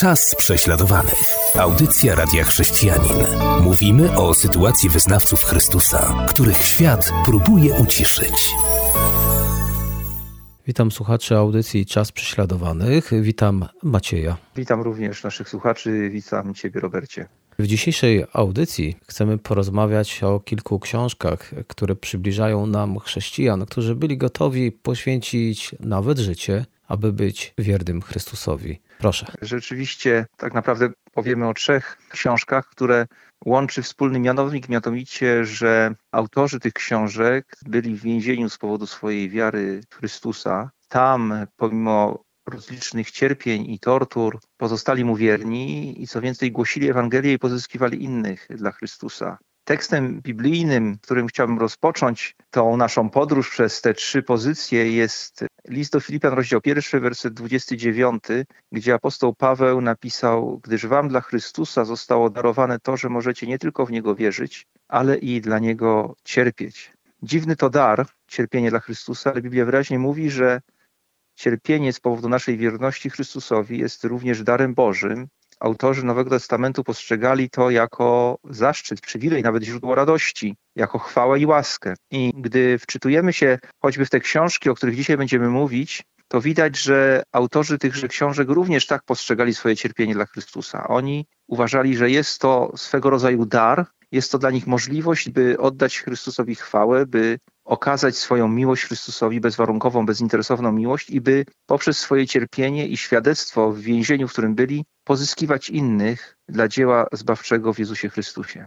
Czas prześladowanych. Audycja Radia Chrześcijanin. Mówimy o sytuacji wyznawców Chrystusa, których świat próbuje uciszyć. Witam słuchaczy audycji Czas Prześladowanych. Witam Macieja. Witam również naszych słuchaczy. Witam Ciebie, Robercie. W dzisiejszej audycji chcemy porozmawiać o kilku książkach, które przybliżają nam chrześcijan, którzy byli gotowi poświęcić nawet życie, aby być wiernym Chrystusowi. Proszę. Rzeczywiście, tak naprawdę powiemy o trzech książkach, które łączy wspólny mianownik, mianowicie, że autorzy tych książek byli w więzieniu z powodu swojej wiary Chrystusa. Tam, pomimo rozlicznych cierpień i tortur, pozostali mu wierni i co więcej, głosili Ewangelię i pozyskiwali innych dla Chrystusa. Tekstem biblijnym, którym chciałbym rozpocząć tą naszą podróż przez te trzy pozycje, jest list do Filipian, rozdział pierwszy, werset 29, gdzie apostoł Paweł napisał: Gdyż wam dla Chrystusa zostało darowane to, że możecie nie tylko w niego wierzyć, ale i dla niego cierpieć. Dziwny to dar, cierpienie dla Chrystusa, ale Biblia wyraźnie mówi, że cierpienie z powodu naszej wierności Chrystusowi jest również darem Bożym autorzy Nowego Testamentu postrzegali to jako zaszczyt, przywilej, nawet źródło radości, jako chwałę i łaskę. I gdy wczytujemy się choćby w te książki, o których dzisiaj będziemy mówić, to widać, że autorzy tychże książek również tak postrzegali swoje cierpienie dla Chrystusa. Oni uważali, że jest to swego rodzaju dar, jest to dla nich możliwość, by oddać Chrystusowi chwałę, by okazać swoją miłość Chrystusowi, bezwarunkową, bezinteresowną miłość i by poprzez swoje cierpienie i świadectwo w więzieniu, w którym byli, pozyskiwać innych dla dzieła zbawczego w Jezusie Chrystusie.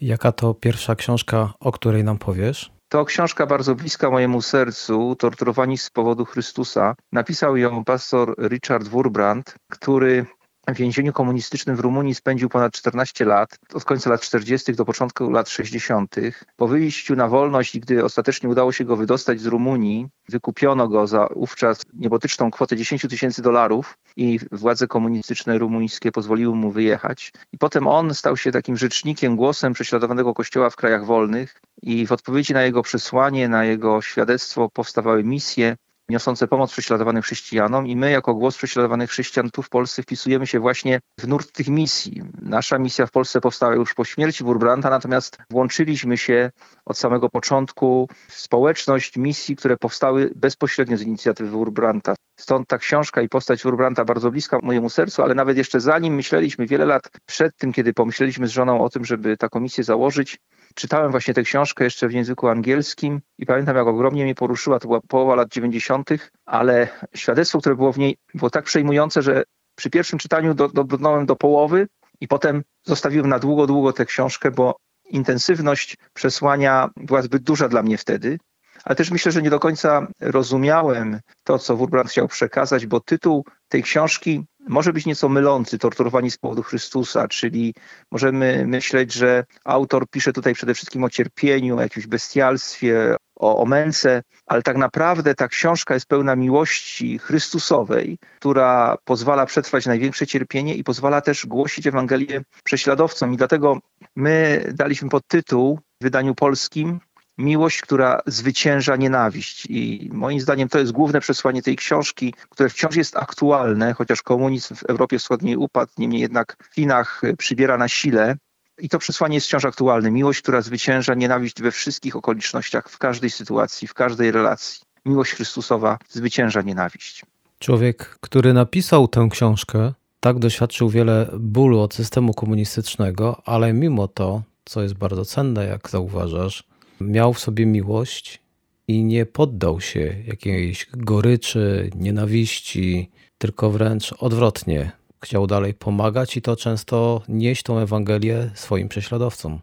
Jaka to pierwsza książka, o której nam powiesz? To książka bardzo bliska mojemu sercu, Torturowani z powodu Chrystusa. Napisał ją pastor Richard Wurbrand, który w więzieniu komunistycznym w Rumunii spędził ponad 14 lat, od końca lat 40. do początku lat 60. Po wyjściu na wolność i gdy ostatecznie udało się go wydostać z Rumunii, wykupiono go za ówczas niebotyczną kwotę 10 tysięcy dolarów i władze komunistyczne rumuńskie pozwoliły mu wyjechać. I potem on stał się takim rzecznikiem, głosem prześladowanego kościoła w krajach wolnych i w odpowiedzi na jego przesłanie, na jego świadectwo powstawały misje, niosące pomoc prześladowanym chrześcijanom i my jako głos prześladowanych chrześcijan tu w Polsce wpisujemy się właśnie w nurt tych misji. Nasza misja w Polsce powstała już po śmierci Wurbranta, natomiast włączyliśmy się od samego początku w społeczność misji, które powstały bezpośrednio z inicjatywy Wurbranta. Stąd ta książka i postać Wurbranta bardzo bliska mojemu sercu, ale nawet jeszcze zanim myśleliśmy, wiele lat przed tym, kiedy pomyśleliśmy z żoną o tym, żeby taką misję założyć, Czytałem właśnie tę książkę jeszcze w języku angielskim i pamiętam, jak ogromnie mnie poruszyła. To była połowa lat 90., ale świadectwo, które było w niej, było tak przejmujące, że przy pierwszym czytaniu do, dobrnąłem do połowy i potem zostawiłem na długo, długo tę książkę, bo intensywność przesłania była zbyt duża dla mnie wtedy. Ale też myślę, że nie do końca rozumiałem to, co Wurbrand chciał przekazać, bo tytuł tej książki może być nieco mylący, torturowani z powodu Chrystusa, czyli możemy myśleć, że autor pisze tutaj przede wszystkim o cierpieniu, o jakimś bestialstwie, o, o męce, ale tak naprawdę ta książka jest pełna miłości Chrystusowej, która pozwala przetrwać największe cierpienie i pozwala też głosić Ewangelię prześladowcom. I dlatego my daliśmy podtytuł w wydaniu polskim miłość, która zwycięża nienawiść. I moim zdaniem to jest główne przesłanie tej książki, które wciąż jest aktualne, chociaż komunizm w Europie Wschodniej upadł, niemniej jednak w Chinach przybiera na sile. I to przesłanie jest wciąż aktualne. Miłość, która zwycięża nienawiść we wszystkich okolicznościach, w każdej sytuacji, w każdej relacji. Miłość Chrystusowa zwycięża nienawiść. Człowiek, który napisał tę książkę, tak doświadczył wiele bólu od systemu komunistycznego, ale mimo to, co jest bardzo cenne, jak zauważasz, miał w sobie miłość i nie poddał się jakiejś goryczy, nienawiści, tylko wręcz odwrotnie. Chciał dalej pomagać i to często nieść tą Ewangelię swoim prześladowcom.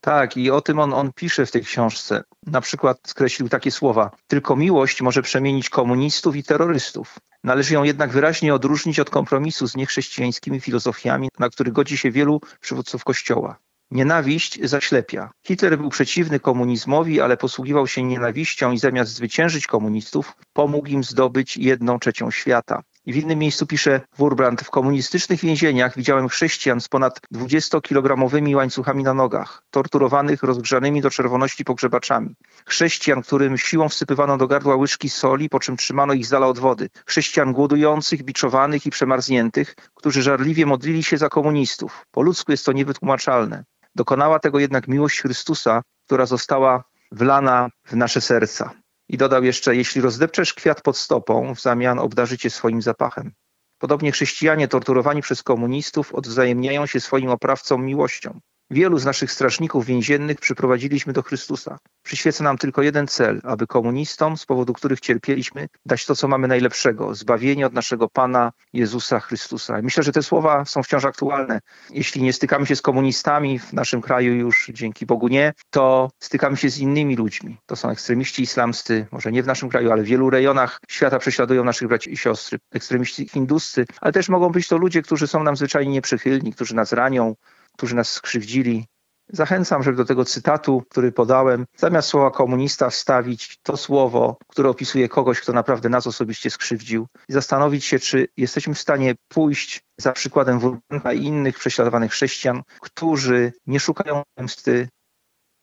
Tak, i o tym on, on pisze w tej książce. Na przykład skreślił takie słowa: Tylko miłość może przemienić komunistów i terrorystów. Należy ją jednak wyraźnie odróżnić od kompromisu z niechrześcijańskimi filozofiami, na których godzi się wielu przywódców Kościoła. Nienawiść zaślepia. Hitler był przeciwny komunizmowi, ale posługiwał się nienawiścią i zamiast zwyciężyć komunistów, pomógł im zdobyć jedną trzecią świata. I w innym miejscu pisze Wurbrand, w komunistycznych więzieniach widziałem chrześcijan z ponad 20-kilogramowymi łańcuchami na nogach, torturowanych rozgrzanymi do czerwoności pogrzebaczami. Chrześcijan, którym siłą wsypywano do gardła łyżki soli, po czym trzymano ich z dala od wody. Chrześcijan głodujących, biczowanych i przemarzniętych, którzy żarliwie modlili się za komunistów. Po ludzku jest to niewytłumaczalne. Dokonała tego jednak miłość Chrystusa, która została wlana w nasze serca. I dodał jeszcze, jeśli rozdepczesz kwiat pod stopą, w zamian obdarzycie swoim zapachem. Podobnie chrześcijanie torturowani przez komunistów odwzajemniają się swoim oprawcom miłością. Wielu z naszych strażników więziennych przyprowadziliśmy do Chrystusa. Przyświeca nam tylko jeden cel, aby komunistom, z powodu których cierpieliśmy, dać to, co mamy najlepszego zbawienie od naszego Pana Jezusa Chrystusa. myślę, że te słowa są wciąż aktualne. Jeśli nie stykamy się z komunistami, w naszym kraju już dzięki Bogu nie, to stykamy się z innymi ludźmi. To są ekstremiści islamscy, może nie w naszym kraju, ale w wielu rejonach świata prześladują naszych braci i siostry. Ekstremiści hinduscy, ale też mogą być to ludzie, którzy są nam zwyczajnie nieprzychylni, którzy nas ranią, którzy nas skrzywdzili. Zachęcam, żeby do tego cytatu, który podałem, zamiast słowa komunista wstawić to słowo, które opisuje kogoś, kto naprawdę nas osobiście skrzywdził i zastanowić się, czy jesteśmy w stanie pójść za przykładem Wurbanka i innych prześladowanych chrześcijan, którzy nie szukają zemsty,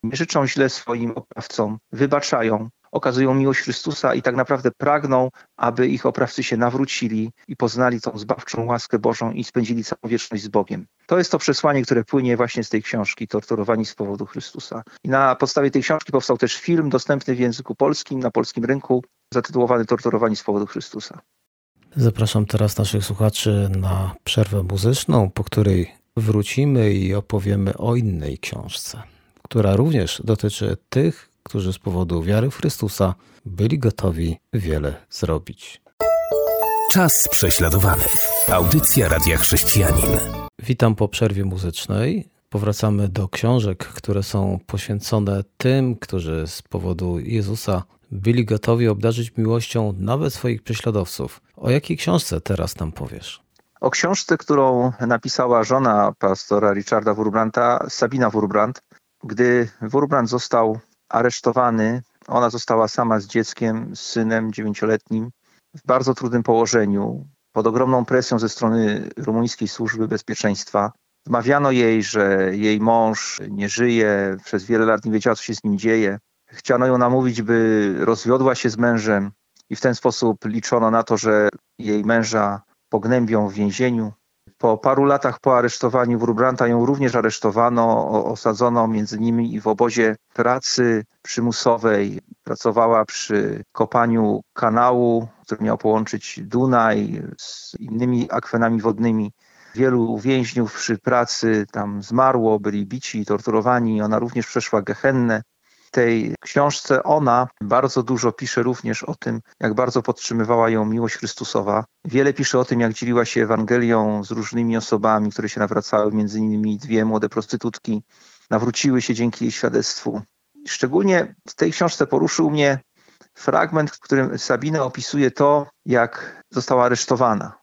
nie życzą źle swoim oprawcom, wybaczają, okazują miłość Chrystusa i tak naprawdę pragną, aby ich oprawcy się nawrócili i poznali tą zbawczą łaskę Bożą i spędzili całą wieczność z Bogiem. To jest to przesłanie, które płynie właśnie z tej książki, Torturowani z powodu Chrystusa. I na podstawie tej książki powstał też film dostępny w języku polskim, na polskim rynku, zatytułowany Torturowani z powodu Chrystusa. Zapraszam teraz naszych słuchaczy na przerwę muzyczną, po której wrócimy i opowiemy o innej książce, która również dotyczy tych, którzy z powodu wiary w Chrystusa byli gotowi wiele zrobić. Czas prześladowanych. Audycja Radia Chrześcijanin. Witam po przerwie muzycznej. Powracamy do książek, które są poświęcone tym, którzy z powodu Jezusa byli gotowi obdarzyć miłością nawet swoich prześladowców. O jakiej książce teraz nam powiesz? O książce, którą napisała żona pastora Richarda Wurbranta, Sabina Wurbrand. Gdy Wurbrand został aresztowany. Ona została sama z dzieckiem, z synem dziewięcioletnim, w bardzo trudnym położeniu, pod ogromną presją ze strony rumuńskiej służby bezpieczeństwa. Wmawiano jej, że jej mąż nie żyje, przez wiele lat nie wiedziała, co się z nim dzieje. Chciano ją namówić, by rozwiodła się z mężem i w ten sposób liczono na to, że jej męża pognębią w więzieniu. Po paru latach po aresztowaniu Wurbranta ją również aresztowano, osadzono między nimi i w obozie pracy przymusowej. Pracowała przy kopaniu kanału, który miał połączyć Dunaj z innymi akwenami wodnymi. Wielu więźniów przy pracy tam zmarło, byli bici, torturowani. Ona również przeszła gehennę tej książce ona bardzo dużo pisze również o tym, jak bardzo podtrzymywała ją miłość Chrystusowa. Wiele pisze o tym, jak dzieliła się Ewangelią z różnymi osobami, które się nawracały, między innymi dwie młode prostytutki, nawróciły się dzięki jej świadectwu. Szczególnie w tej książce poruszył mnie fragment, w którym Sabina opisuje to, jak została aresztowana,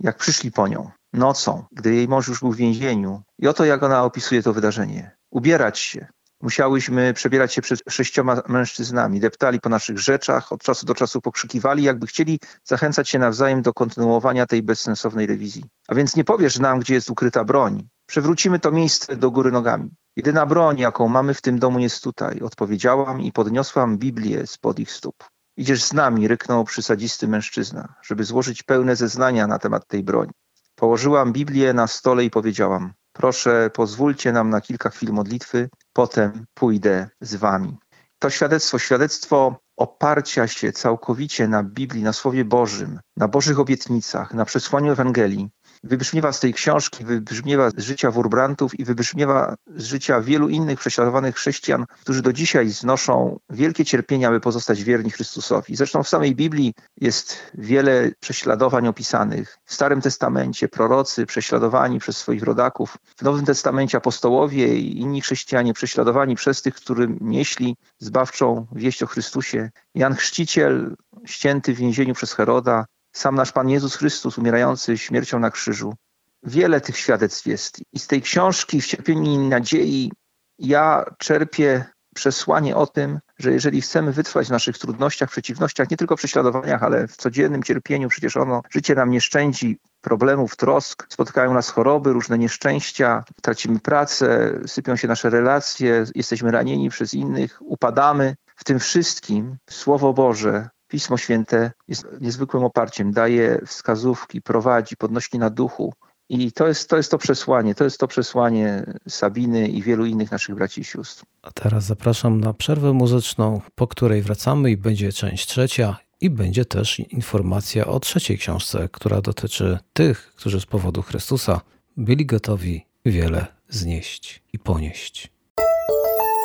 jak przyszli po nią nocą, gdy jej mąż już był w więzieniu. I oto jak ona opisuje to wydarzenie. Ubierać się, Musiałyśmy przebierać się przed sześcioma mężczyznami. Deptali po naszych rzeczach, od czasu do czasu pokrzykiwali, jakby chcieli zachęcać się nawzajem do kontynuowania tej bezsensownej rewizji. A więc nie powiesz nam, gdzie jest ukryta broń. Przewrócimy to miejsce do góry nogami. Jedyna broń, jaką mamy w tym domu jest tutaj. Odpowiedziałam i podniosłam Biblię spod ich stóp. Idziesz z nami, ryknął przysadzisty mężczyzna, żeby złożyć pełne zeznania na temat tej broni. Położyłam Biblię na stole i powiedziałam: Proszę, pozwólcie nam na kilka chwil modlitwy, potem pójdę z wami. To świadectwo, świadectwo oparcia się całkowicie na Biblii, na Słowie Bożym, na Bożych obietnicach, na przesłaniu Ewangelii, wybrzmiewa z tej książki, wybrzmiewa z życia Wurbrantów i wybrzmiewa z życia wielu innych prześladowanych chrześcijan, którzy do dzisiaj znoszą wielkie cierpienia, aby pozostać wierni Chrystusowi. Zresztą w samej Biblii jest wiele prześladowań opisanych. W Starym Testamencie prorocy prześladowani przez swoich rodaków, w Nowym Testamencie apostołowie i inni chrześcijanie prześladowani przez tych, którym nieśli zbawczą wieść o Chrystusie. Jan Chrzciciel ścięty w więzieniu przez Heroda, sam nasz Pan Jezus Chrystus umierający śmiercią na krzyżu. Wiele tych świadectw jest. I z tej książki w cierpieniu i nadziei ja czerpię przesłanie o tym, że jeżeli chcemy wytrwać w naszych trudnościach, przeciwnościach, nie tylko prześladowaniach, ale w codziennym cierpieniu, przecież ono, życie nam nie szczędzi problemów, trosk, spotkają nas choroby, różne nieszczęścia, tracimy pracę, sypią się nasze relacje, jesteśmy ranieni przez innych, upadamy. W tym wszystkim Słowo Boże, Pismo Święte jest niezwykłym oparciem, daje wskazówki, prowadzi, podnosi na duchu, i to jest, to jest to przesłanie, to jest to przesłanie Sabiny i wielu innych naszych braci i sióstr. A teraz zapraszam na przerwę muzyczną, po której wracamy i będzie część trzecia i będzie też informacja o trzeciej książce, która dotyczy tych, którzy z powodu Chrystusa byli gotowi wiele znieść i ponieść.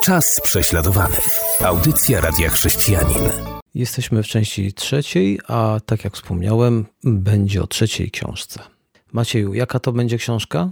Czas prześladowanych. Audycja Radia Chrześcijanin. Jesteśmy w części trzeciej, a tak jak wspomniałem, będzie o trzeciej książce. Macieju, jaka to będzie książka?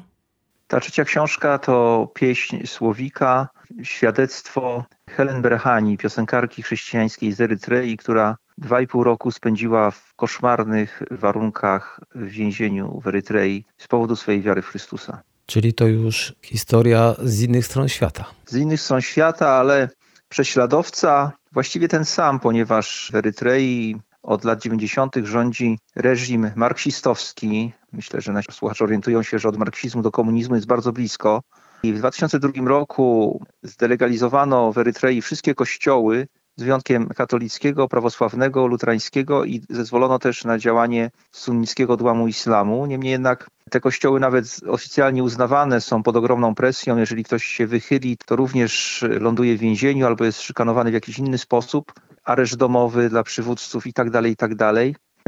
Ta trzecia książka to pieśń Słowika, świadectwo Helen Berhani, piosenkarki chrześcijańskiej z Erytrei, która dwa i pół roku spędziła w koszmarnych warunkach w więzieniu w Erytrei z powodu swojej wiary w Chrystusa. Czyli to już historia z innych stron świata. Z innych stron świata, ale prześladowca właściwie ten sam, ponieważ w Erytrei od lat 90. rządzi reżim marksistowski. Myślę, że nasi słuchacze orientują się, że od marksizmu do komunizmu jest bardzo blisko. I w 2002 roku zdelegalizowano w Erytrei wszystkie kościoły, z wyjątkiem katolickiego, prawosławnego, luterańskiego i zezwolono też na działanie sunnickiego odłamu islamu. Niemniej jednak te kościoły nawet oficjalnie uznawane są pod ogromną presją. Jeżeli ktoś się wychyli, to również ląduje w więzieniu albo jest szykanowany w jakiś inny sposób areszt domowy dla przywódców i tak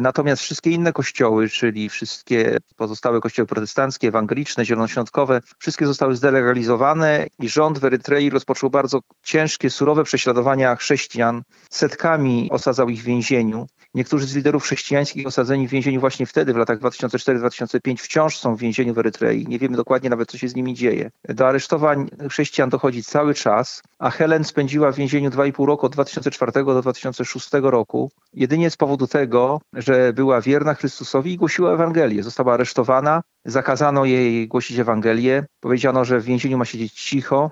Natomiast wszystkie inne kościoły, czyli wszystkie pozostałe kościoły protestanckie, ewangeliczne, zielonoświątkowe, wszystkie zostały zdelegalizowane i rząd w Erytrei rozpoczął bardzo ciężkie, surowe prześladowania chrześcijan. Setkami osadzał ich w więzieniu. Niektórzy z liderów chrześcijańskich osadzeni w więzieniu właśnie wtedy, w latach 2004-2005, wciąż są w więzieniu w Erytrei. Nie wiemy dokładnie nawet, co się z nimi dzieje. Do aresztowań chrześcijan dochodzi cały czas, a Helen spędziła w więzieniu 2,5 roku od 2004 do 2006 roku. Jedynie z powodu tego, że była wierna Chrystusowi i głosiła Ewangelię. Została aresztowana, zakazano jej głosić Ewangelię. Powiedziano, że w więzieniu ma siedzieć cicho,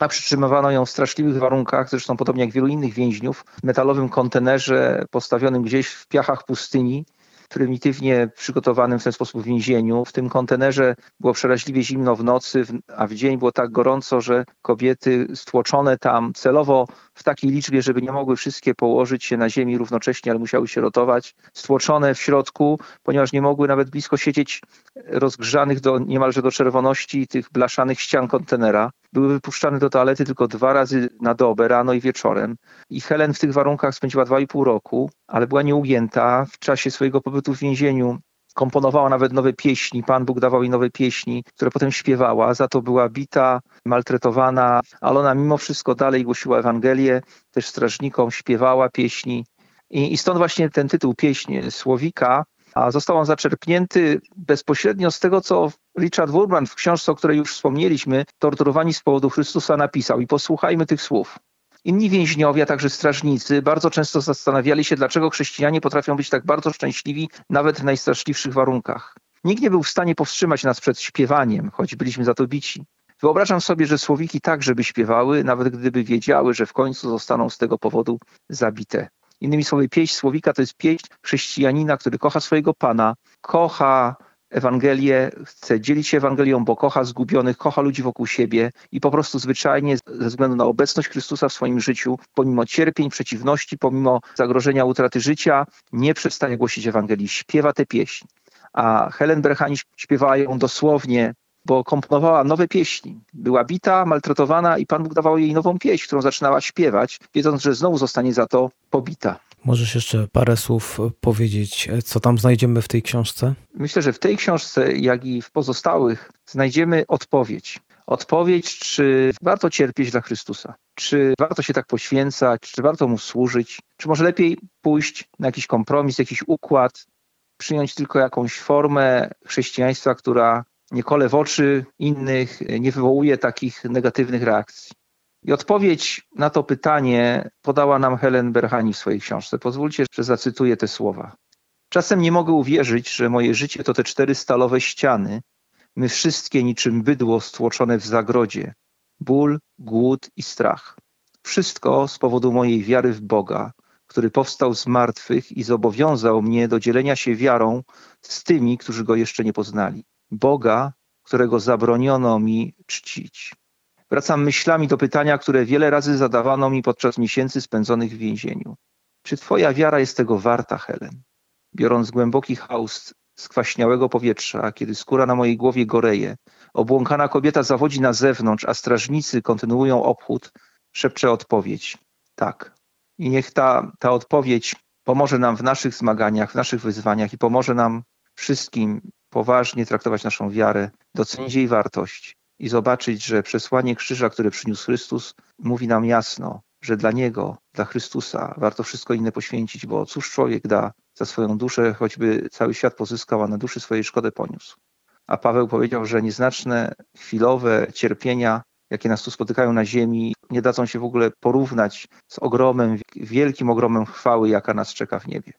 a przytrzymywano ją w straszliwych warunkach, zresztą podobnie jak wielu innych więźniów, w metalowym kontenerze postawionym gdzieś w piachach pustyni, prymitywnie przygotowanym w ten sposób więzieniu. W tym kontenerze było przeraźliwie zimno w nocy, a w dzień było tak gorąco, że kobiety stłoczone tam celowo w takiej liczbie, żeby nie mogły wszystkie położyć się na ziemi równocześnie, ale musiały się rotować, stłoczone w środku, ponieważ nie mogły nawet blisko siedzieć rozgrzanych do, niemalże do czerwoności tych blaszanych ścian kontenera. Były wypuszczane do toalety tylko dwa razy na dobę, rano i wieczorem. I Helen w tych warunkach spędziła dwa i pół roku, ale była nieugięta. W czasie swojego pobytu w więzieniu komponowała nawet nowe pieśni. Pan Bóg dawał jej nowe pieśni, które potem śpiewała. Za to była bita, maltretowana, ale ona mimo wszystko dalej głosiła Ewangelię, też strażnikom śpiewała pieśni. I, i stąd właśnie ten tytuł pieśni Słowika, a został on zaczerpnięty bezpośrednio z tego, co Richard Wurman w książce, o której już wspomnieliśmy, Torturowani z powodu Chrystusa napisał. I posłuchajmy tych słów. Inni więźniowie, a także strażnicy bardzo często zastanawiali się, dlaczego chrześcijanie potrafią być tak bardzo szczęśliwi nawet w najstraszliwszych warunkach. Nikt nie był w stanie powstrzymać nas przed śpiewaniem, choć byliśmy za to bici. Wyobrażam sobie, że słowiki także by śpiewały, nawet gdyby wiedziały, że w końcu zostaną z tego powodu zabite. Innymi słowy, pieśń słowika to jest pieśń chrześcijanina, który kocha swojego Pana, kocha Ewangelię, chce dzielić się Ewangelią, bo kocha zgubionych, kocha ludzi wokół siebie i po prostu zwyczajnie ze względu na obecność Chrystusa w swoim życiu, pomimo cierpień, przeciwności, pomimo zagrożenia utraty życia, nie przestaje głosić Ewangelii, śpiewa tę pieśń. A Helen Berhani śpiewała ją dosłownie bo komponowała nowe pieśni. Była bita, maltretowana i Pan Bóg dawał jej nową pieśń, którą zaczynała śpiewać, wiedząc, że znowu zostanie za to pobita. Możesz jeszcze parę słów powiedzieć, co tam znajdziemy w tej książce? Myślę, że w tej książce, jak i w pozostałych, znajdziemy odpowiedź. Odpowiedź, czy warto cierpieć dla Chrystusa, czy warto się tak poświęcać, czy warto mu służyć, czy może lepiej pójść na jakiś kompromis, jakiś układ, przyjąć tylko jakąś formę chrześcijaństwa, która nie kole w oczy innych, nie wywołuje takich negatywnych reakcji. I odpowiedź na to pytanie podała nam Helen Berhani w swojej książce. Pozwólcie, że zacytuję te słowa. Czasem nie mogę uwierzyć, że moje życie to te cztery stalowe ściany, my wszystkie niczym bydło stłoczone w zagrodzie, ból, głód i strach. Wszystko z powodu mojej wiary w Boga, który powstał z martwych i zobowiązał mnie do dzielenia się wiarą z tymi, którzy go jeszcze nie poznali. Boga, którego zabroniono mi czcić. Wracam myślami do pytania, które wiele razy zadawano mi podczas miesięcy spędzonych w więzieniu. Czy Twoja wiara jest tego warta, Helen? Biorąc głęboki haust skwaśniałego powietrza, kiedy skóra na mojej głowie goreje, obłąkana kobieta zawodzi na zewnątrz, a strażnicy kontynuują obchód, szepcze odpowiedź. Tak. I niech ta, ta odpowiedź pomoże nam w naszych zmaganiach, w naszych wyzwaniach i pomoże nam wszystkim poważnie traktować naszą wiarę, docenić jej wartość i zobaczyć, że przesłanie krzyża, które przyniósł Chrystus, mówi nam jasno, że dla Niego, dla Chrystusa warto wszystko inne poświęcić, bo cóż człowiek da za swoją duszę, choćby cały świat pozyskał, a na duszy swojej szkodę poniósł. A Paweł powiedział, że nieznaczne, chwilowe cierpienia, jakie nas tu spotykają na ziemi, nie dadzą się w ogóle porównać z ogromem, wielkim ogromem chwały, jaka nas czeka w niebie.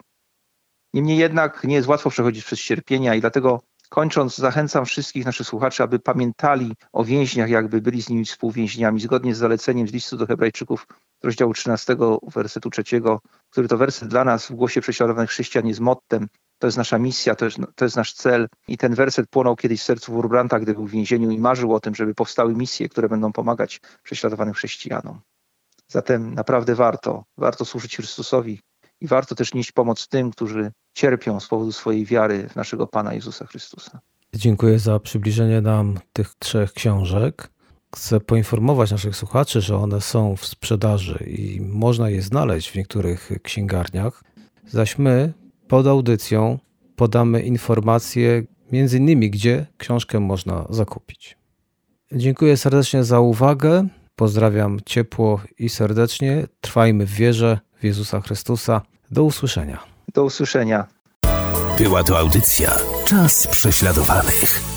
Niemniej jednak nie jest łatwo przechodzić przez cierpienia i dlatego Kończąc, zachęcam wszystkich naszych słuchaczy, aby pamiętali o więźniach, jakby byli z nimi współwięźniami, zgodnie z zaleceniem z listu do Hebrajczyków, rozdziału 13, wersetu 3, który to werset dla nas w głosie prześladowanych chrześcijan jest mottem. To jest nasza misja, to jest, to jest nasz cel. I ten werset płonął kiedyś w sercu Wurbranta, gdy był w więzieniu i marzył o tym, żeby powstały misje, które będą pomagać prześladowanym chrześcijanom. Zatem naprawdę warto, warto służyć Chrystusowi i warto też nieść pomoc tym, którzy cierpią z powodu swojej wiary w naszego Pana Jezusa Chrystusa. Dziękuję za przybliżenie nam tych trzech książek. Chcę poinformować naszych słuchaczy, że one są w sprzedaży i można je znaleźć w niektórych księgarniach. Zaś my pod audycją podamy informacje, między innymi, gdzie książkę można zakupić. Dziękuję serdecznie za uwagę. Pozdrawiam ciepło i serdecznie. Trwajmy w wierze w Jezusa Chrystusa. Do usłyszenia. Do usłyszenia. Była to audycja Czas prześladowanych.